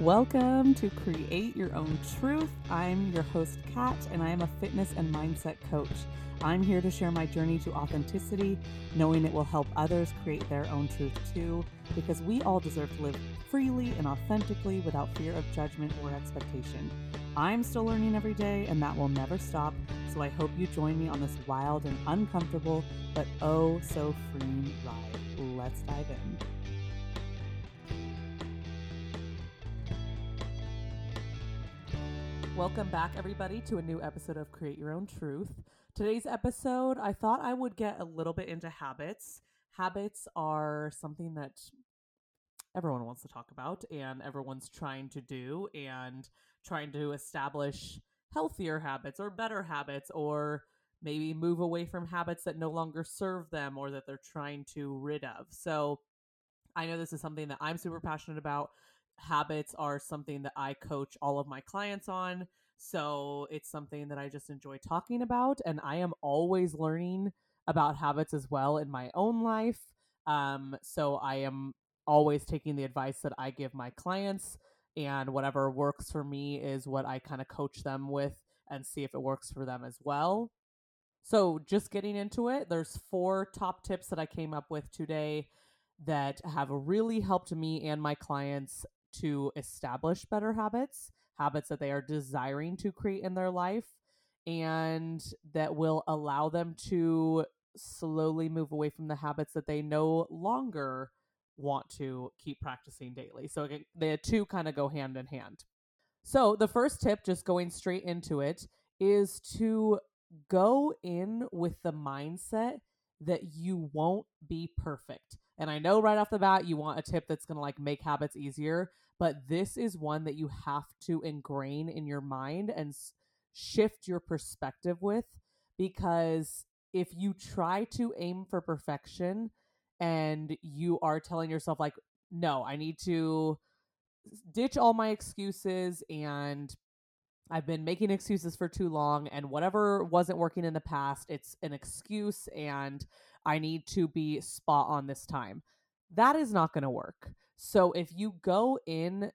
Welcome to Create Your Own Truth. I'm your host, Kat, and I am a fitness and mindset coach. I'm here to share my journey to authenticity, knowing it will help others create their own truth too, because we all deserve to live freely and authentically without fear of judgment or expectation. I'm still learning every day, and that will never stop. So I hope you join me on this wild and uncomfortable, but oh so freeing ride. Let's dive in. Welcome back, everybody, to a new episode of Create Your Own Truth. Today's episode, I thought I would get a little bit into habits. Habits are something that everyone wants to talk about and everyone's trying to do and trying to establish healthier habits or better habits or maybe move away from habits that no longer serve them or that they're trying to rid of. So I know this is something that I'm super passionate about. Habits are something that I coach all of my clients on. So it's something that I just enjoy talking about. And I am always learning about habits as well in my own life. Um, so I am always taking the advice that I give my clients, and whatever works for me is what I kind of coach them with and see if it works for them as well. So, just getting into it, there's four top tips that I came up with today that have really helped me and my clients to establish better habits, habits that they are desiring to create in their life, and that will allow them to slowly move away from the habits that they no longer want to keep practicing daily. So again, the two kind of go hand in hand. So the first tip, just going straight into it, is to go in with the mindset that you won't be perfect. And I know right off the bat you want a tip that's going to like make habits easier, but this is one that you have to ingrain in your mind and s- shift your perspective with because if you try to aim for perfection, and you are telling yourself like no i need to ditch all my excuses and i've been making excuses for too long and whatever wasn't working in the past it's an excuse and i need to be spot on this time. That is not going to work. So if you go in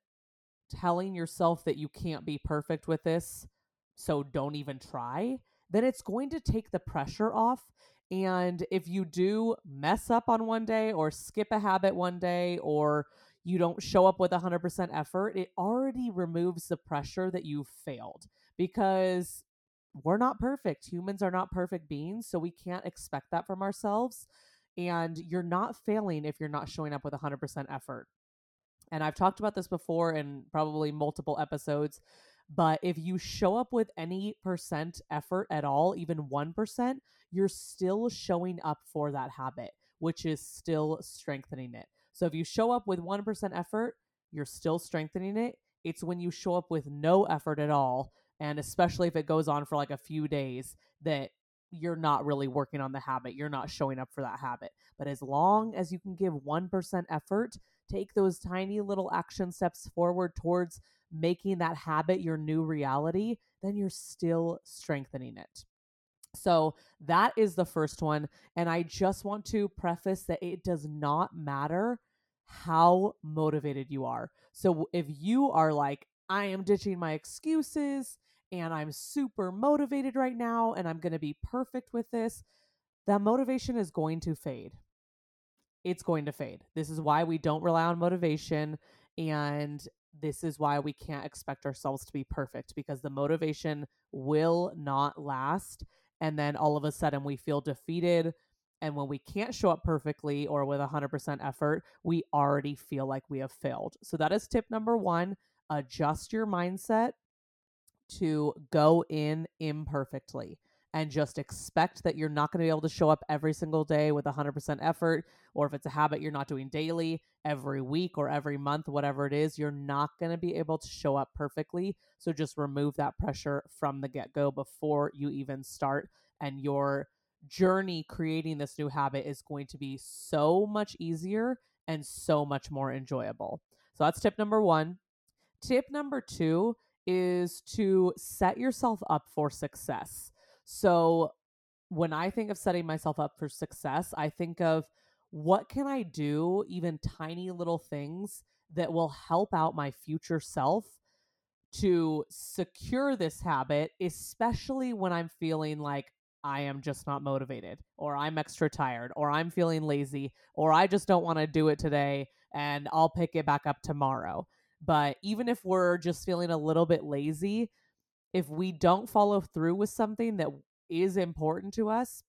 telling yourself that you can't be perfect with this so don't even try then it's going to take the pressure off and if you do mess up on one day or skip a habit one day or you don't show up with 100% effort, it already removes the pressure that you failed because we're not perfect. Humans are not perfect beings, so we can't expect that from ourselves. And you're not failing if you're not showing up with 100% effort. And I've talked about this before in probably multiple episodes, but if you show up with any percent effort at all, even 1%, you're still showing up for that habit, which is still strengthening it. So if you show up with 1% effort, you're still strengthening it. It's when you show up with no effort at all, and especially if it goes on for like a few days, that you're not really working on the habit. You're not showing up for that habit. But as long as you can give 1% effort, take those tiny little action steps forward towards making that habit your new reality, then you're still strengthening it. So that is the first one. And I just want to preface that it does not matter how motivated you are. So if you are like, I am ditching my excuses and I'm super motivated right now and I'm going to be perfect with this, that motivation is going to fade. It's going to fade. This is why we don't rely on motivation. And this is why we can't expect ourselves to be perfect because the motivation will not last. And then all of a sudden we feel defeated. And when we can't show up perfectly or with 100% effort, we already feel like we have failed. So that is tip number one adjust your mindset to go in imperfectly and just expect that you're not going to be able to show up every single day with 100% effort or if it's a habit you're not doing daily every week or every month whatever it is you're not going to be able to show up perfectly. So just remove that pressure from the get-go before you even start and your journey creating this new habit is going to be so much easier and so much more enjoyable. So that's tip number 1 tip number 2 is to set yourself up for success so when I think of setting myself up for success, I think of what can I do, even tiny little things that will help out my future self to secure this habit, especially when I'm feeling like I am just not motivated, or I'm extra tired, or I'm feeling lazy, or I just don't want to do it today and I'll pick it back up tomorrow. But even if we're just feeling a little bit lazy, if we don't follow through with something that is important to us,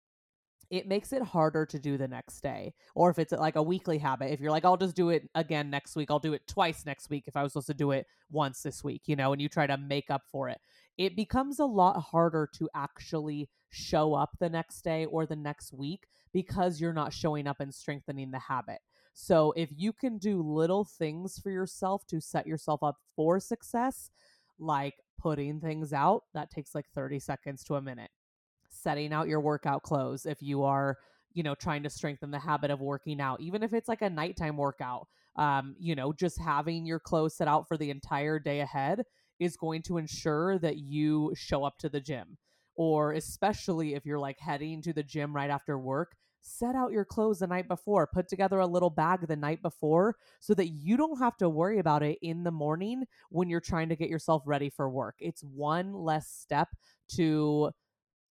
it makes it harder to do the next day. Or if it's like a weekly habit, if you're like, I'll just do it again next week, I'll do it twice next week if I was supposed to do it once this week, you know, and you try to make up for it, it becomes a lot harder to actually show up the next day or the next week because you're not showing up and strengthening the habit. So if you can do little things for yourself to set yourself up for success, like putting things out, that takes like 30 seconds to a minute. Setting out your workout clothes if you are you know trying to strengthen the habit of working out even if it's like a nighttime workout um you know just having your clothes set out for the entire day ahead is going to ensure that you show up to the gym. Or especially if you're like heading to the gym right after work set out your clothes the night before put together a little bag the night before so that you don't have to worry about it in the morning when you're trying to get yourself ready for work it's one less step to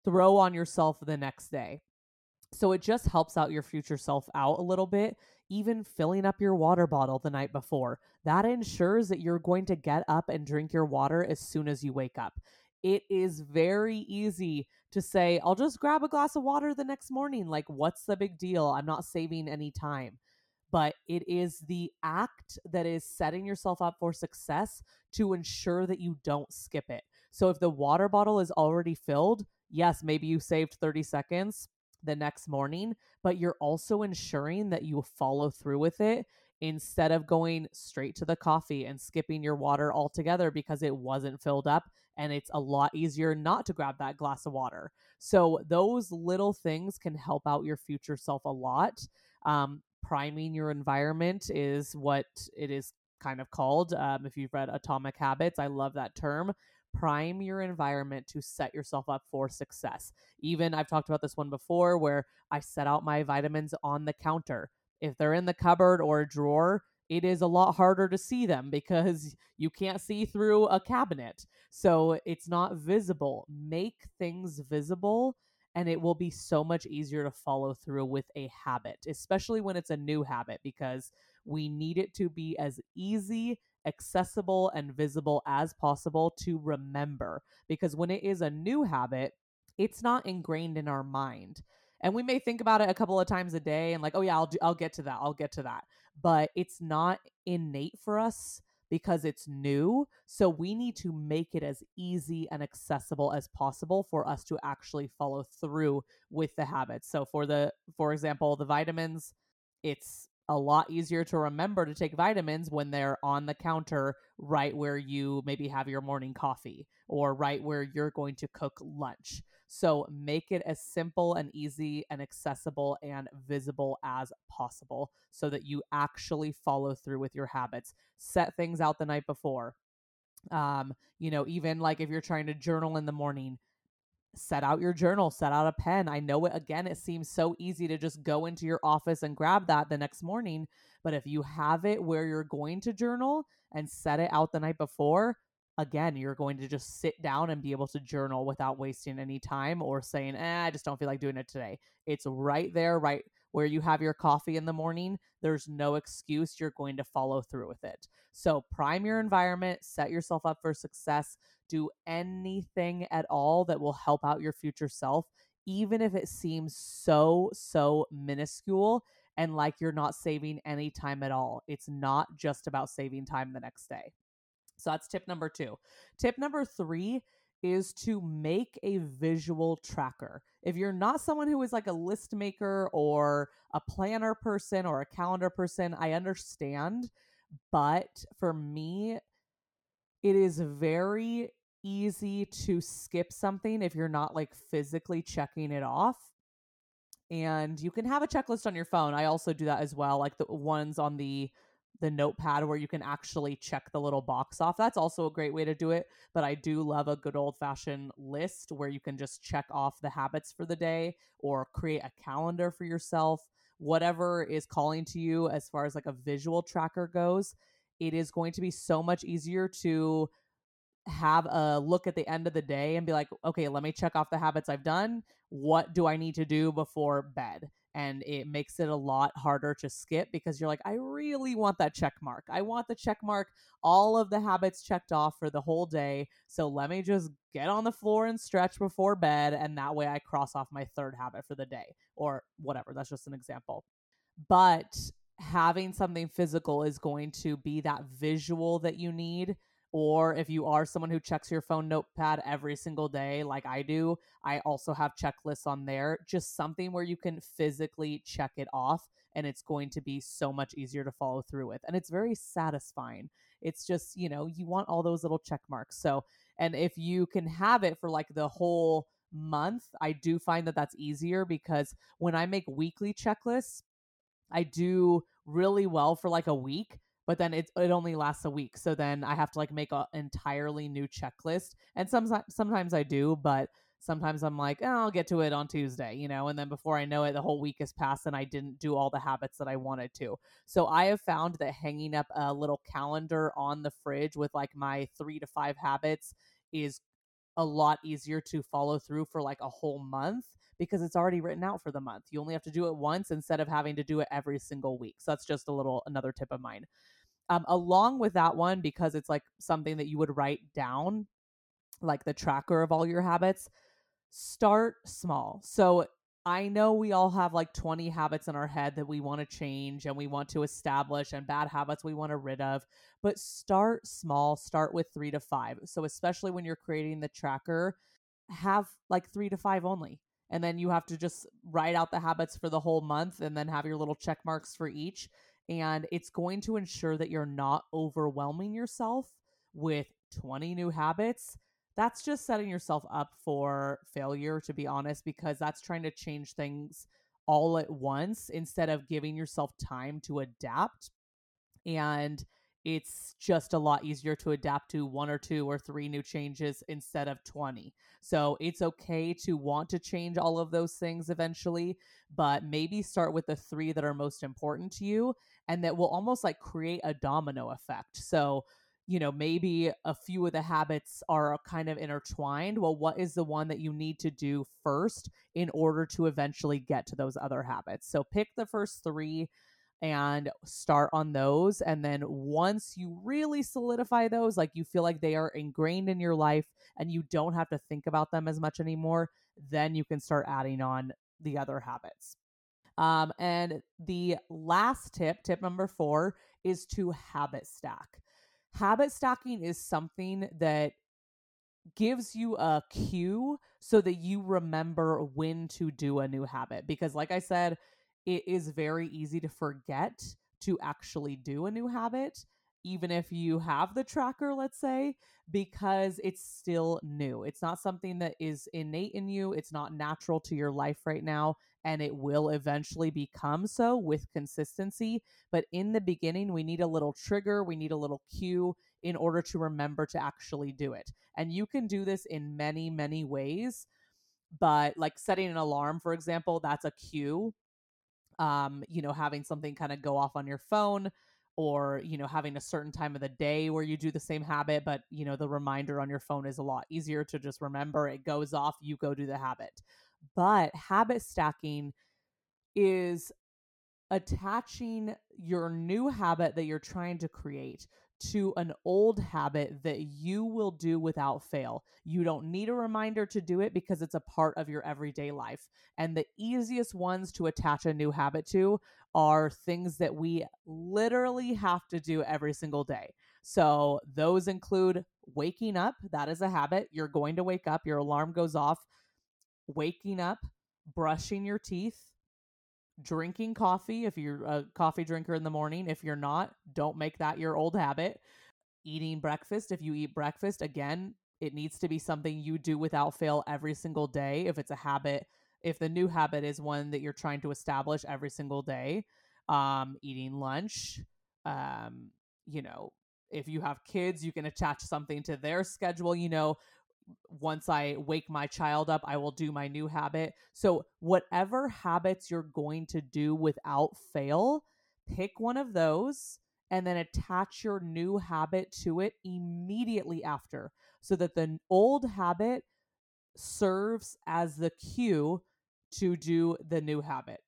throw on yourself the next day. So it just helps out your future self out a little bit. Even filling up your water bottle the night before, that ensures that you're going to get up and drink your water as soon as you wake up. It is very easy to say, I'll just grab a glass of water the next morning. Like, what's the big deal? I'm not saving any time. But it is the act that is setting yourself up for success to ensure that you don't skip it. So if the water bottle is already filled, yes, maybe you saved 30 seconds the next morning, but you're also ensuring that you follow through with it instead of going straight to the coffee and skipping your water altogether because it wasn't filled up and it's a lot easier not to grab that glass of water. So those little things can help out your future self a lot. Um, priming your environment is what it is kind of called. Um, if you've read Atomic Habits, I love that term prime your environment to set yourself up for success. Even I've talked about this one before where I set out my vitamins on the counter. If they're in the cupboard or a drawer, it is a lot harder to see them because you can't see through a cabinet. So it's not visible. Make things visible and it will be so much easier to follow through with a habit, especially when it's a new habit because we need it to be as easy accessible and visible as possible to remember. Because when it is a new habit, it's not ingrained in our mind. And we may think about it a couple of times a day and like, oh yeah, I'll do, I'll get to that. I'll get to that. But it's not innate for us because it's new. So we need to make it as easy and accessible as possible for us to actually follow through with the habits. So for the for example, the vitamins, it's a lot easier to remember to take vitamins when they're on the counter right where you maybe have your morning coffee or right where you're going to cook lunch. So make it as simple and easy and accessible and visible as possible so that you actually follow through with your habits. Set things out the night before. Um, you know, even like if you're trying to journal in the morning, set out your journal, set out a pen. I know it again, it seems so easy to just go into your office and grab that the next morning. But if you have it where you're going to journal and set it out the night before, again, you're going to just sit down and be able to journal without wasting any time or saying, eh, I just don't feel like doing it today. It's right there, right where you have your coffee in the morning. There's no excuse. You're going to follow through with it. So, prime your environment, set yourself up for success do anything at all that will help out your future self, even if it seems so, so minuscule and like you're not saving any time at all. It's not just about saving time the next day. So that's tip number two. Tip number three is to make a visual tracker. If you're not someone who is like a list maker or a planner person or a calendar person, I understand. But for me, it is very easy to skip something if you're not like physically checking it off. And you can have a checklist on your phone. I also do that as well, like the ones on the the notepad where you can actually check the little box off. That's also a great way to do it, but I do love a good old-fashioned list where you can just check off the habits for the day or create a calendar for yourself whatever is calling to you as far as like a visual tracker goes, it is going to be so much easier to have a look at the end of the day and be like, okay, let me check off the habits I've done. What do I need to do before bed? And it makes it a lot harder to skip because you're like, I really want that check mark. I want the check mark, all of the habits checked off for the whole day. So let me just get on the floor and stretch before bed. And that way I cross off my third habit for the day or whatever. That's just an example. But having something physical is going to be that visual that you need or if you are someone who checks your phone notepad every single day, like I do, I also have checklists on there. Just something where you can physically check it off and it's going to be so much easier to follow through with. And it's very satisfying. It's just, you know, you want all those little check marks. So, and if you can have it for like the whole month, I do find that that's easier because when I make weekly checklists, I do really well for like a week but then it it only lasts a week. So then I have to like make an entirely new checklist. And sometimes sometimes I do, but sometimes I'm like, oh, I'll get to it on Tuesday, you know, and then before I know it, the whole week has passed and I didn't do all the habits that I wanted to. So I have found that hanging up a little calendar on the fridge with like my three to five habits is a lot easier to follow through for like a whole month because it's already written out for the month. You only have to do it once instead of having to do it every single week. So that's just a little another tip of mine. Um, along with that one, because it's like something that you would write down, like the tracker of all your habits, start small. So I know we all have like 20 habits in our head that we want to change and we want to establish, and bad habits we want to rid of. But start small, start with three to five. So, especially when you're creating the tracker, have like three to five only. And then you have to just write out the habits for the whole month and then have your little check marks for each and it's going to ensure that you're not overwhelming yourself with 20 new habits. That's just setting yourself up for failure, to be honest, because that's trying to change things all at once instead of giving yourself time to adapt. And it's just a lot easier to adapt to one or two or three new changes instead of 20. So it's okay to want to change all of those things eventually, but maybe start with the three that are most important to you and that will almost like create a domino effect. So, you know, maybe a few of the habits are kind of intertwined. Well, what is the one that you need to do first in order to eventually get to those other habits? So pick the first three and start on those. And then once you really solidify those, like you feel like they are ingrained in your life and you don't have to think about them as much anymore, then you can start adding on the other habits. Um, and the last tip, tip number four, is to habit stack. Habit stacking is something that gives you a cue so that you remember when to do a new habit. Because, like I said, it is very easy to forget to actually do a new habit, even if you have the tracker, let's say, because it's still new. It's not something that is innate in you, it's not natural to your life right now, and it will eventually become so with consistency. But in the beginning, we need a little trigger, we need a little cue in order to remember to actually do it. And you can do this in many, many ways. But like setting an alarm, for example, that's a cue um, you know, having something kind of go off on your phone or, you know, having a certain time of the day where you do the same habit, but, you know, the reminder on your phone is a lot easier to just remember. It goes off, you go do the habit. But habit stacking is attaching your new habit that you're trying to create to an old habit that you will do without fail. You don't need a reminder to do it because it's a part of your everyday life. And the easiest ones to attach a new habit to are things that we literally have to do every single day. So those include waking up. That is a habit. You're going to wake up, your alarm goes off, waking up, brushing your teeth, drinking coffee if you're a coffee drinker in the morning. If you're not, don't make that your old habit. Eating breakfast, if you eat breakfast, again, it needs to be something you do without fail every single day. If it's a habit, if the new habit is one that you're trying to establish every single day, um, eating lunch, um, you know, if you have kids, you can attach something to their schedule. You know, once I wake my child up, I will do my new habit. So, whatever habits you're going to do without fail, pick one of those and then attach your new habit to it immediately after so that the old habit serves as the cue to do the new habit.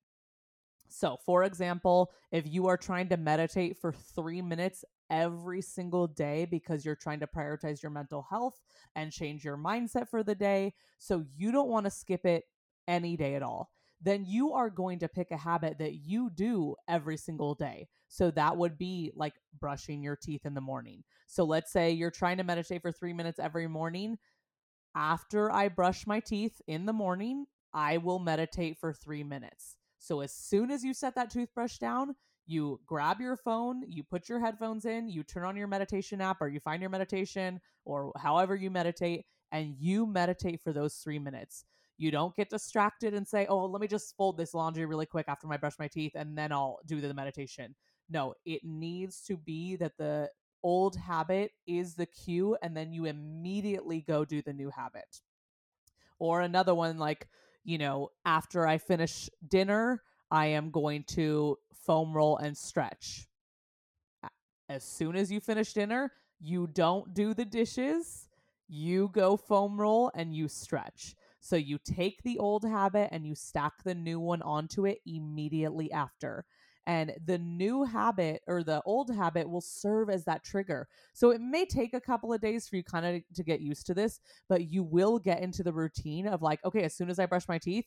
So, for example, if you are trying to meditate for three minutes every single day because you're trying to prioritize your mental health and change your mindset for the day, so you don't want to skip it any day at all, then you are going to pick a habit that you do every single day. So that would be like brushing your teeth in the morning. So let's say you're trying to meditate for three minutes every morning. After I brush my teeth in the morning, I will meditate for three minutes. So as soon as you set that toothbrush down, you grab your phone, you put your headphones in, you turn on your meditation app, or you find your meditation, or however you meditate, and you meditate for those three minutes. You don't get distracted and say, oh, let me just fold this laundry really quick after I brush my teeth and then I'll do the meditation. No, it needs to be that the old habit is the cue and then you immediately go do the new habit. Or another one like, you know, after I finish dinner, I am going to foam roll and stretch. As soon as you finish dinner, you don't do the dishes, you go foam roll and you stretch. So you take the old habit and you stack the new one onto it immediately after. And the new habit or the old habit will serve as that trigger. So it may take a couple of days for you kind of to get used to this, but you will get into the routine of like, okay, as soon as I brush my teeth,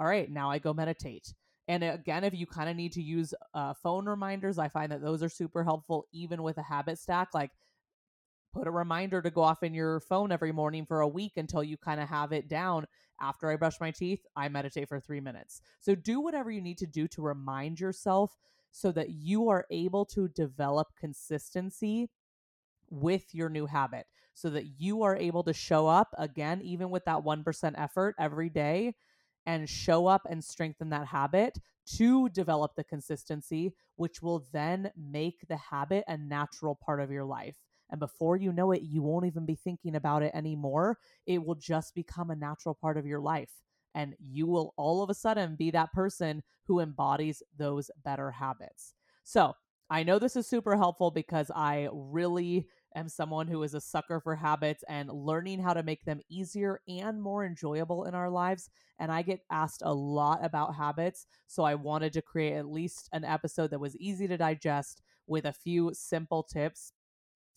all right, now I go meditate. And again, if you kind of need to use uh, phone reminders, I find that those are super helpful, even with a habit stack. Like, put a reminder to go off in your phone every morning for a week until you kind of have it down. After I brush my teeth, I meditate for three minutes. So, do whatever you need to do to remind yourself so that you are able to develop consistency with your new habit so that you are able to show up again, even with that 1% effort every day and show up and strengthen that habit to develop the consistency, which will then make the habit a natural part of your life. And before you know it, you won't even be thinking about it anymore. It will just become a natural part of your life. And you will all of a sudden be that person who embodies those better habits. So I know this is super helpful because I really am someone who is a sucker for habits and learning how to make them easier and more enjoyable in our lives. And I get asked a lot about habits. So I wanted to create at least an episode that was easy to digest with a few simple tips.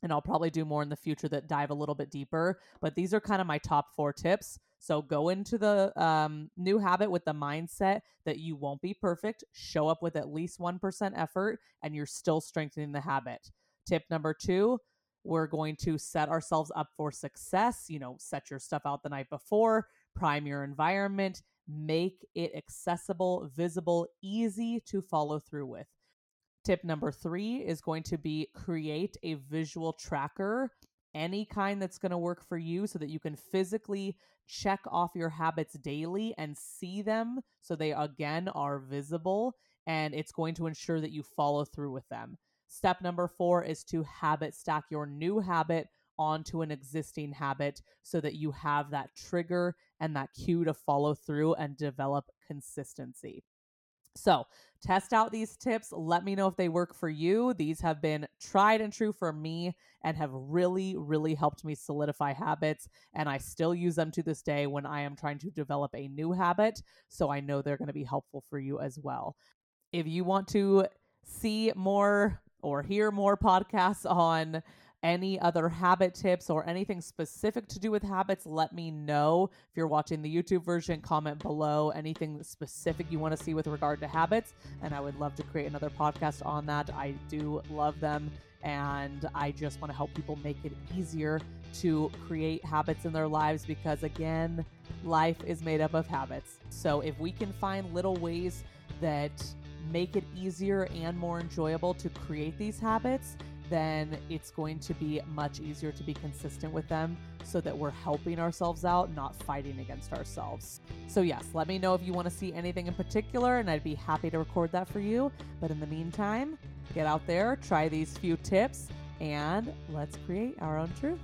And I'll probably do more in the future that dive a little bit deeper. But these are kind of my top four tips. So go into the um, new habit with the mindset that you won't be perfect. Show up with at least 1% effort, and you're still strengthening the habit. Tip number two we're going to set ourselves up for success. You know, set your stuff out the night before, prime your environment, make it accessible, visible, easy to follow through with. Tip number three is going to be create a visual tracker, any kind that's going to work for you so that you can physically check off your habits daily and see them so they again are visible. And it's going to ensure that you follow through with them. Step number four is to habit stack your new habit onto an existing habit so that you have that trigger and that cue to follow through and develop consistency. So, test out these tips. Let me know if they work for you. These have been tried and true for me and have really, really helped me solidify habits. And I still use them to this day when I am trying to develop a new habit. So, I know they're going to be helpful for you as well. If you want to see more or hear more podcasts on any other habit tips or anything specific to do with habits, let me know. If you're watching the YouTube version, comment below anything specific you want to see with regard to habits. And I would love to create another podcast on that. I do love them. And I just want to help people make it easier to create habits in their lives because, again, life is made up of habits. So if we can find little ways that make it easier and more enjoyable to create these habits, then it's going to be much easier to be consistent with them so that we're helping ourselves out, not fighting against ourselves. So, yes, let me know if you want to see anything in particular, and I'd be happy to record that for you. But in the meantime, get out there, try these few tips, and let's create our own truth.